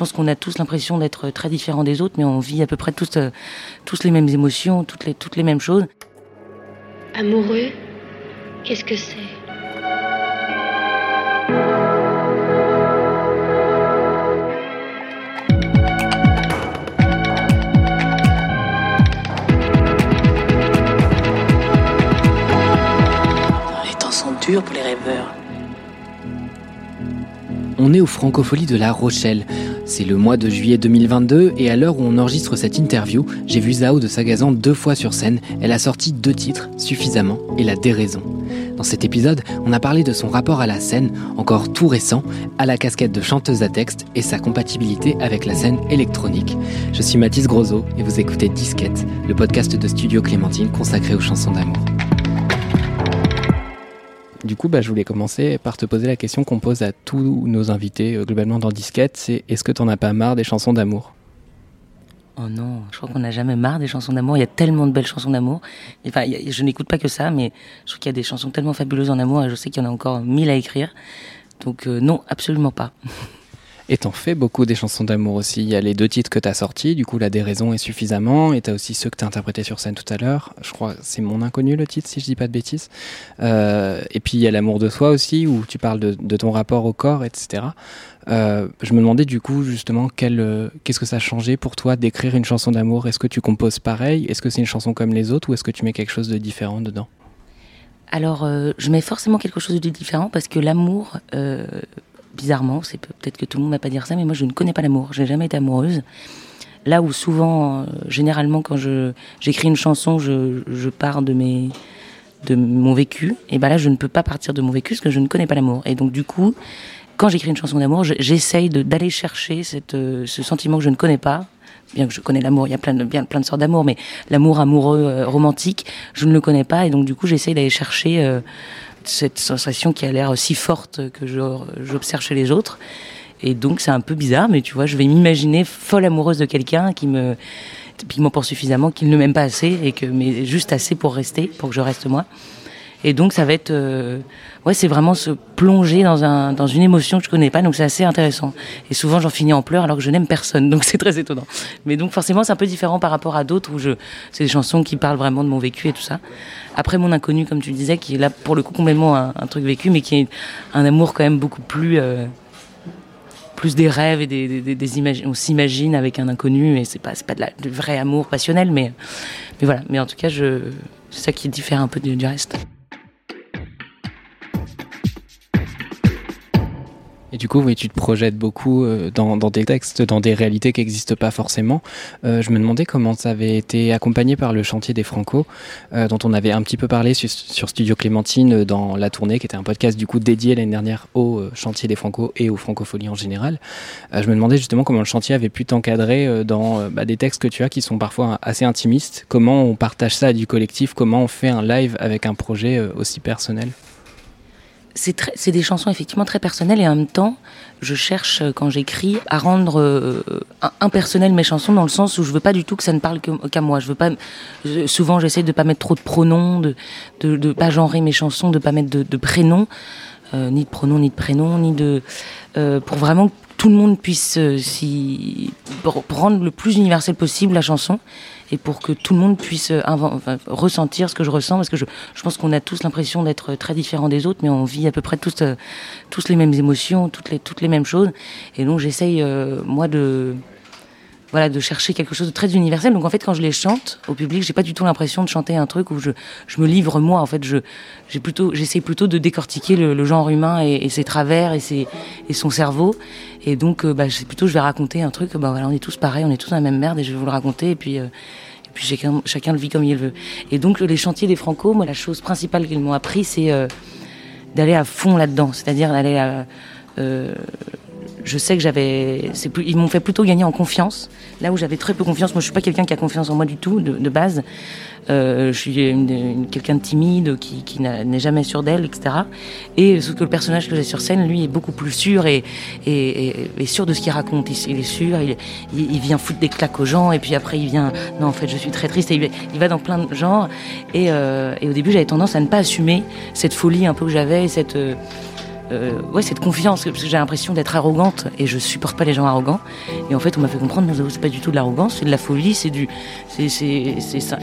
pense qu'on a tous l'impression d'être très différents des autres, mais on vit à peu près tous, euh, tous les mêmes émotions, toutes les, toutes les mêmes choses. Amoureux, qu'est-ce que c'est? Les temps sont durs pour les rêveurs. On est au Francofolie de La Rochelle. C'est le mois de juillet 2022 et à l'heure où on enregistre cette interview, j'ai vu Zao de Sagazan deux fois sur scène. Elle a sorti deux titres, Suffisamment et La Déraison. Dans cet épisode, on a parlé de son rapport à la scène, encore tout récent, à la casquette de chanteuse à texte et sa compatibilité avec la scène électronique. Je suis Mathis Grosso et vous écoutez Disquette, le podcast de Studio Clémentine consacré aux chansons d'amour. Du coup, bah, je voulais commencer par te poser la question qu'on pose à tous nos invités euh, globalement dans Disquette, c'est est-ce que t'en as pas marre des chansons d'amour? Oh non, je crois qu'on n'a jamais marre des chansons d'amour. Il y a tellement de belles chansons d'amour. Enfin, je n'écoute pas que ça, mais je trouve qu'il y a des chansons tellement fabuleuses en amour et je sais qu'il y en a encore mille à écrire. Donc euh, non, absolument pas. Et t'en fais beaucoup des chansons d'amour aussi. Il y a les deux titres que t'as sortis, du coup La déraison est suffisamment, et t'as aussi ceux que t'as interprétés sur scène tout à l'heure. Je crois c'est Mon Inconnu le titre, si je dis pas de bêtises. Euh, et puis il y a L'amour de soi aussi, où tu parles de, ton rapport au corps, etc. Euh, je me demandais du coup justement quel, euh, qu'est-ce que ça a changé pour toi d'écrire une chanson d'amour? Est-ce que tu composes pareil? Est-ce que c'est une chanson comme les autres? Ou est-ce que tu mets quelque chose de différent dedans? Alors, je mets forcément quelque chose de différent parce que l'amour, bizarrement, c'est peut- peut-être que tout le monde va pas dire ça, mais moi je ne connais pas l'amour. J'ai jamais été amoureuse. Là où souvent, euh, généralement, quand je j'écris une chanson, je, je pars de mes de mon vécu. Et ben là, je ne peux pas partir de mon vécu parce que je ne connais pas l'amour. Et donc du coup, quand j'écris une chanson d'amour, je- j'essaye d'aller chercher cette, euh, ce sentiment que je ne connais pas. Bien que je connais l'amour, il y a plein de, bien, plein de sortes d'amour, mais l'amour amoureux, euh, romantique, je ne le connais pas. Et donc du coup, j'essaye d'aller chercher cette sensation qui a l'air si forte que j'observe chez les autres. Et donc c'est un peu bizarre, mais tu vois, je vais m'imaginer folle amoureuse de quelqu'un qui me m'en pour suffisamment, qu'il ne m'aime pas assez et que mais juste assez pour rester, pour que je reste moi. Et donc ça va être euh, ouais, c'est vraiment se plonger dans un dans une émotion que je connais pas, donc c'est assez intéressant. Et souvent j'en finis en pleurs alors que je n'aime personne, donc c'est très étonnant. Mais donc forcément c'est un peu différent par rapport à d'autres où je c'est des chansons qui parlent vraiment de mon vécu et tout ça. Après mon inconnu comme tu le disais qui est là pour le coup complètement un, truc vécu mais qui est un amour quand même beaucoup plus euh, plus des rêves et des, des, des, images. On s'imagine avec un inconnu et c'est pas c'est pas de la, du vrai amour passionnel, mais mais voilà. Mais en tout cas, je c'est ça qui diffère un peu du reste. Et du coup, tu te projettes beaucoup euh, dans, des textes, dans des réalités qui n'existent pas forcément. Euh, je me demandais comment ça avait été accompagné par le chantier des Franco, euh, dont on avait un petit peu parlé sur, Studio Clémentine dans La Tournée, qui était un podcast du coup dédié l'année dernière au chantier des Franco et aux francopholies en général. Je me demandais justement comment le chantier avait pu t'encadrer dans bah, des textes que tu as qui sont parfois assez intimistes. Comment on partage ça du collectif? Comment on fait un live avec un projet aussi personnel? C'est des chansons effectivement très personnelles et en même temps, je cherche euh, quand j'écris à rendre euh, impersonnelles mes chansons dans le sens où je veux pas du tout que ça ne parle qu'à moi. Je veux pas. souvent, j'essaie de pas mettre trop de pronoms, de de, de pas genrer mes chansons, de pas mettre de, de prénoms, euh, ni de pronoms, ni de prénoms, ni de euh, pour vraiment tout le monde puisse euh, rendre le plus universel possible la chanson et pour que tout le monde puisse euh, enfin, ressentir ce que je ressens parce que je, je pense qu'on a tous l'impression d'être très différents des autres mais on vit à peu près tous euh, tous les mêmes émotions toutes les toutes les mêmes choses. Et donc j'essaye euh, moi de voilà de chercher quelque chose de très universel. Donc en fait quand je les chante au public j'ai pas du tout l'impression de chanter un truc où je je me livre moi. En fait je j'ai plutôt j'essaie plutôt de décortiquer le, le genre humain et, ses travers et ses et son cerveau. Et donc euh, bah c'est plutôt je vais raconter un truc bah voilà on est tous pareils on est tous dans la même merde et je vais vous le raconter et puis euh, et puis chacun, chacun le vit comme il veut. Et donc les chantiers des Franco, moi la chose principale qu'ils m'ont appris, c'est euh, d'aller à fond là-dedans, c'est-à-dire d'aller à... euh, je sais que j'avais, ils m'ont fait plutôt gagner en confiance. Là où j'avais très peu confiance, moi je suis pas quelqu'un qui a confiance en moi du tout de, base. Euh, je suis quelqu'un de timide qui, n'est jamais sûr d'elle, etc. Et sauf que le personnage que j'ai sur scène, lui, est beaucoup plus sûr et, sûr de ce qu'il raconte. Il, est sûr, il, vient foutre des claques aux gens et puis après il vient, non en fait je suis très triste. Il, va dans plein de genres. Et, euh, et au début j'avais tendance à ne pas assumer cette folie un peu que j'avais, et cette euh, euh, ouais, cette confiance, parce que j'ai l'impression d'être arrogante et je supporte pas les gens arrogants. Et en fait, on m'a fait comprendre, non, c'est pas du tout de l'arrogance, c'est de la folie, c'est du, c'est, c'est, c'est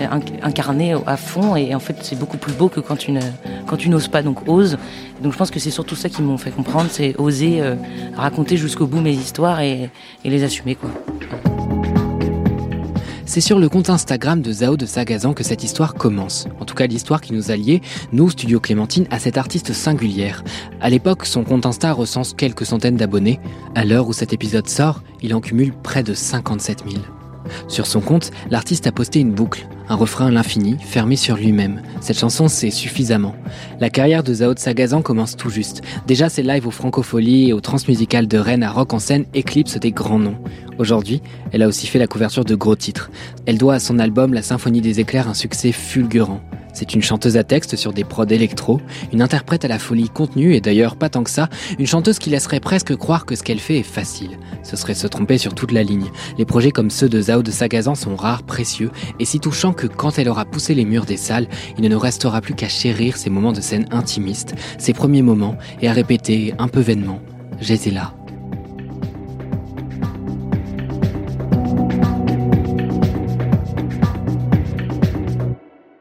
incarné à fond et en fait, c'est beaucoup plus beau que quand tu, quand tu n'oses pas. Donc, ose. Donc, je pense que c'est surtout ça qui m'ont fait comprendre, c'est oser euh, raconter jusqu'au bout mes histoires et, et les assumer, quoi. C'est sur le compte Instagram de Zao de Sagazan que cette histoire commence. En tout cas, l'histoire qui nous a liés, nous, Studio Clémentine, à cette artiste singulière. À l'époque, son compte Insta recense quelques centaines d'abonnés. À l'heure où cet épisode sort, il en cumule près de 57 000. Sur son compte, l'artiste a posté une boucle, un refrain à l'infini, fermé sur lui-même. Cette chanson, c'est suffisamment. La carrière de Zao de Sagazan commence tout juste. Déjà, ses lives aux Francopholies et aux Transmusicales de Rennes à Rock en scène éclipsent des grands noms. Aujourd'hui, elle a aussi fait la couverture de gros titres. Elle doit à son album La Symphonie des éclairs un succès fulgurant. C'est une chanteuse à texte sur des prods électro, une interprète à la folie contenue et d'ailleurs pas tant que ça, une chanteuse qui laisserait presque croire que ce qu'elle fait est facile. Ce serait se tromper sur toute la ligne. Les projets comme ceux de Zao de Sagazan sont rares, précieux et si touchants que quand elle aura poussé les murs des salles, il ne nous restera plus qu'à chérir ces moments de scène intimistes, ces premiers moments et à répéter un peu vainement J'étais là.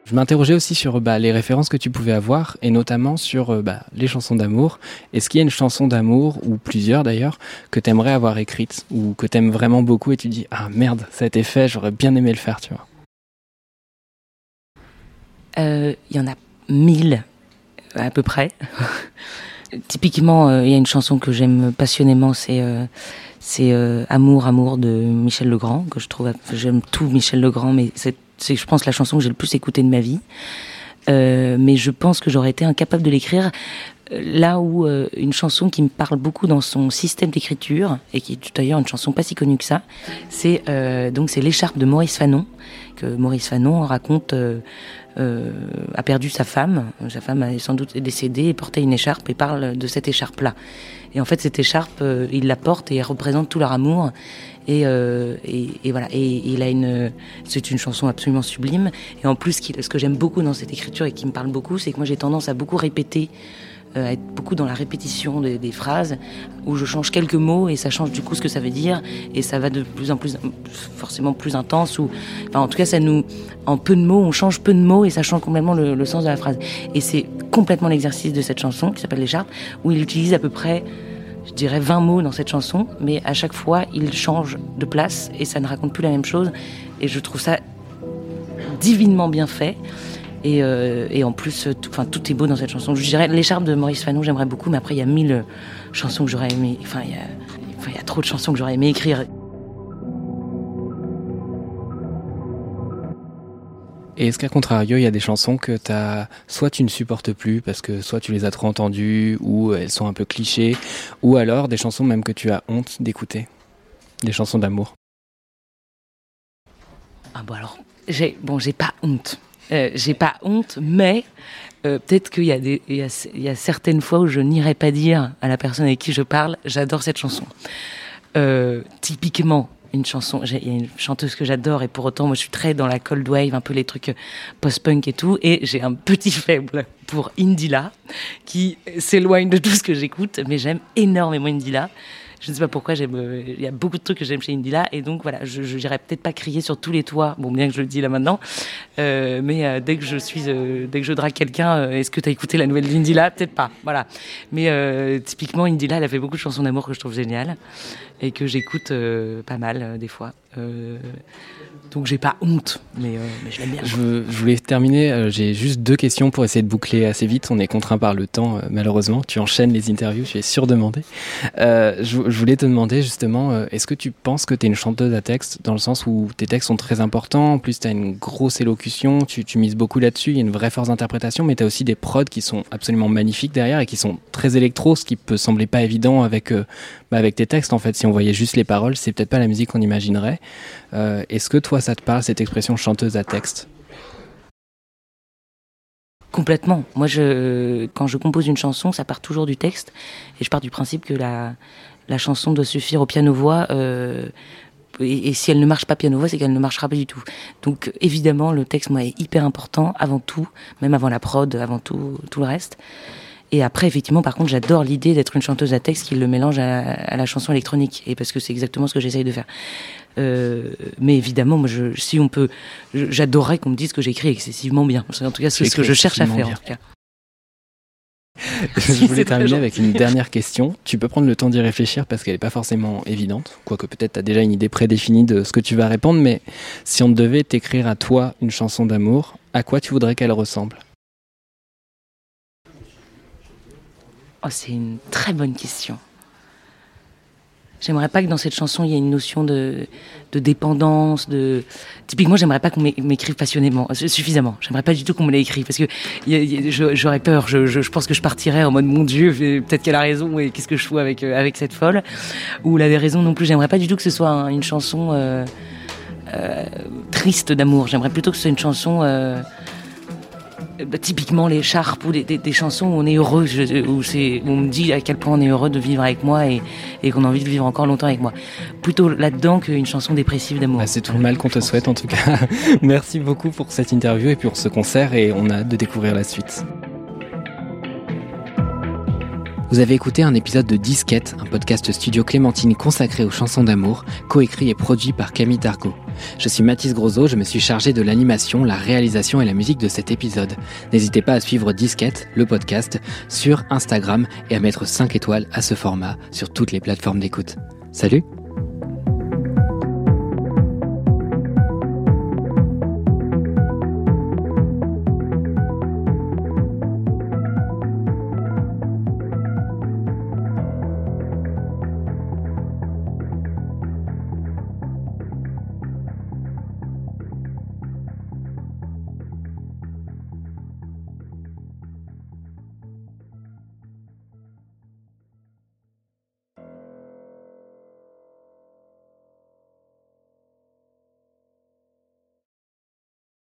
Je m'interrogeais aussi sur bah, les références que tu pouvais avoir, et notamment sur euh, bah, les chansons d'amour. Est-ce qu'il y a une chanson d'amour, ou plusieurs d'ailleurs, que tu aimerais avoir écrite, ou que tu aimes vraiment beaucoup et tu dis Ah merde, ça a été fait, j'aurais bien aimé le faire, tu vois? Il euh, y en a mille, à peu près. Typiquement, il euh, y a une chanson que j'aime passionnément, c'est c'est Amour, Amour de Michel Legrand, que je trouve, j'aime tout Michel Legrand, mais c'est c'est, je pense, la chanson que j'ai le plus écoutée de ma vie. Euh, mais je pense que j'aurais été incapable de l'écrire là où euh, une chanson qui me parle beaucoup dans son système d'écriture et qui est d'ailleurs une chanson pas si connue que ça, c'est donc c'est l'écharpe de Maurice Fanon que Maurice Fanon raconte a perdu sa femme, sa femme est sans doute décédée et portait une écharpe et parle de cette écharpe là. Et en fait cette écharpe il la porte et elle représente tout leur amour euh, et, et, voilà. Et, il a une, c'est une chanson absolument sublime. Et en plus, ce que j'aime beaucoup dans cette écriture et qui me parle beaucoup, c'est que moi j'ai tendance à beaucoup répéter, euh, à être beaucoup dans la répétition des, phrases, où je change quelques mots et ça change du coup ce que ça veut dire et ça va de plus en plus, forcément plus intense. Ou, enfin, en tout cas, ça nous, en peu de mots, on change peu de mots et ça change complètement le, sens de la phrase. Et c'est complètement l'exercice de cette chanson qui s'appelle l'écharpe, où il utilise à peu près je dirais 20 mots dans cette chanson, mais à chaque fois, il change de place et ça ne raconte plus la même chose. Et je trouve ça divinement bien fait. Et, euh, et en plus, tout, enfin, tout est beau dans cette chanson. Je dirais l'écharpe de Maurice Fanon, j'aimerais beaucoup, mais après, il y a mille chansons que j'aurais aimé. Enfin, il y, a, enfin, il y a trop de chansons que j'aurais aimé écrire. Et est-ce qu'à contrario, il y a des chansons que as, soit tu ne supportes plus parce que soit tu les as trop entendues ou elles sont un peu clichés, ou alors des chansons même que tu as honte d'écouter, des chansons d'amour Ah bon alors, j'ai bon j'ai pas honte, euh, j'ai pas honte, mais euh, peut-être qu'il y a y a, y a certaines fois où je n'irai pas dire à la personne avec qui je parle, j'adore cette chanson. Euh, typiquement, une chanson, il y a une chanteuse que j'adore et pour autant, moi, je suis très dans la cold wave, un peu les trucs post-punk et tout. Et j'ai un petit faible pour Indila, qui s'éloigne de tout ce que j'écoute, mais j'aime énormément Indila. Je ne sais pas pourquoi, il y a beaucoup de trucs que j'aime chez Indila, et donc voilà, je n'irai peut-être pas crier sur tous les toits, bon, bien que je le dis là maintenant, euh, mais euh, dès que je suis, euh, dès que je drague quelqu'un, est-ce que tu as écouté la nouvelle d'Indila? Peut-être pas, voilà. Mais typiquement, Indila, elle a fait beaucoup de chansons d'amour que je trouve géniales et que j'écoute pas mal des fois. Euh, donc j'ai pas honte, mais, mais je l'aime bien. Je, voulais terminer, j'ai juste deux questions pour essayer de boucler assez vite. On est contraint par le temps, malheureusement. Tu enchaînes les interviews, je suis surdemandé. Je, je, voulais te demander justement, est-ce que tu penses que tu es une chanteuse à texte, dans le sens où tes textes sont très importants, en plus tu as une grosse élocution, tu, mises beaucoup là-dessus, il y a une vraie force d'interprétation, mais tu as aussi des prods qui sont absolument magnifiques derrière et qui sont très électro, ce qui peut sembler pas évident avec, bah, avec tes textes en fait. Si on voyait juste les paroles, c'est peut-être pas la musique qu'on imaginerait. Euh, est-ce que toi, ça te parle, cette expression chanteuse à texte? Complètement. Moi, je, quand je compose une chanson, ça part toujours du texte. Et je pars du principe que la, la chanson doit suffire au piano-voix. Euh, et, si elle ne marche pas piano-voix, c'est qu'elle ne marchera pas du tout. Donc, évidemment, le texte, moi, est hyper important avant tout, même avant la prod, avant tout, tout le reste. Et après, effectivement, par contre, j'adore l'idée d'être une chanteuse à texte qui le mélange à, la chanson électronique. Et parce que c'est exactement ce que j'essaye de faire. Euh, mais évidemment, moi, je, si on peut, j'adorerais qu'on me dise que j'écris excessivement bien. En tout cas, c'est ce que je cherche à faire. En tout cas. je voulais terminer avec une dernière question. Tu peux prendre le temps d'y réfléchir parce qu'elle n'est pas forcément évidente. Quoique peut-être tu as déjà une idée prédéfinie de ce que tu vas répondre. Mais si on devait t'écrire à toi une chanson d'amour, à quoi tu voudrais qu'elle ressemble? Oh, C'est une très bonne question. J'aimerais pas que dans cette chanson il y ait une notion de, dépendance, typiquement j'aimerais pas qu'on m'écrive passionnément, euh, suffisamment. J'aimerais pas du tout qu'on me l'écrive parce que j'aurais peur. Je, pense que je partirais en mode mon Dieu, peut-être qu'elle a raison et qu'est-ce que je fous avec euh, avec cette folle? Ou elle avait raison non plus. J'aimerais pas du tout que ce soit une chanson euh, triste d'amour. J'aimerais plutôt que ce soit une chanson bah, typiquement les charpes ou des, chansons où on est heureux, où, c'est, on me dit à quel point on est heureux de vivre avec moi et, qu'on a envie de vivre encore longtemps avec moi. Plutôt là-dedans qu'une chanson dépressive d'amour. Bah, c'est tout le mal qu'on te souhaite en tout cas. Merci beaucoup pour cette interview et pour ce concert et on a hâte de découvrir la suite. Vous avez écouté un épisode de Disquette, un podcast studio Clémentine consacré aux chansons d'amour, coécrit et produit par Camille Tarco. Je suis Mathis Grosot, je me suis chargé de l'animation, la réalisation et la musique de cet épisode. N'hésitez pas à suivre Disquette, le podcast, sur Instagram et à mettre 5 étoiles à ce format sur toutes les plateformes d'écoute. Salut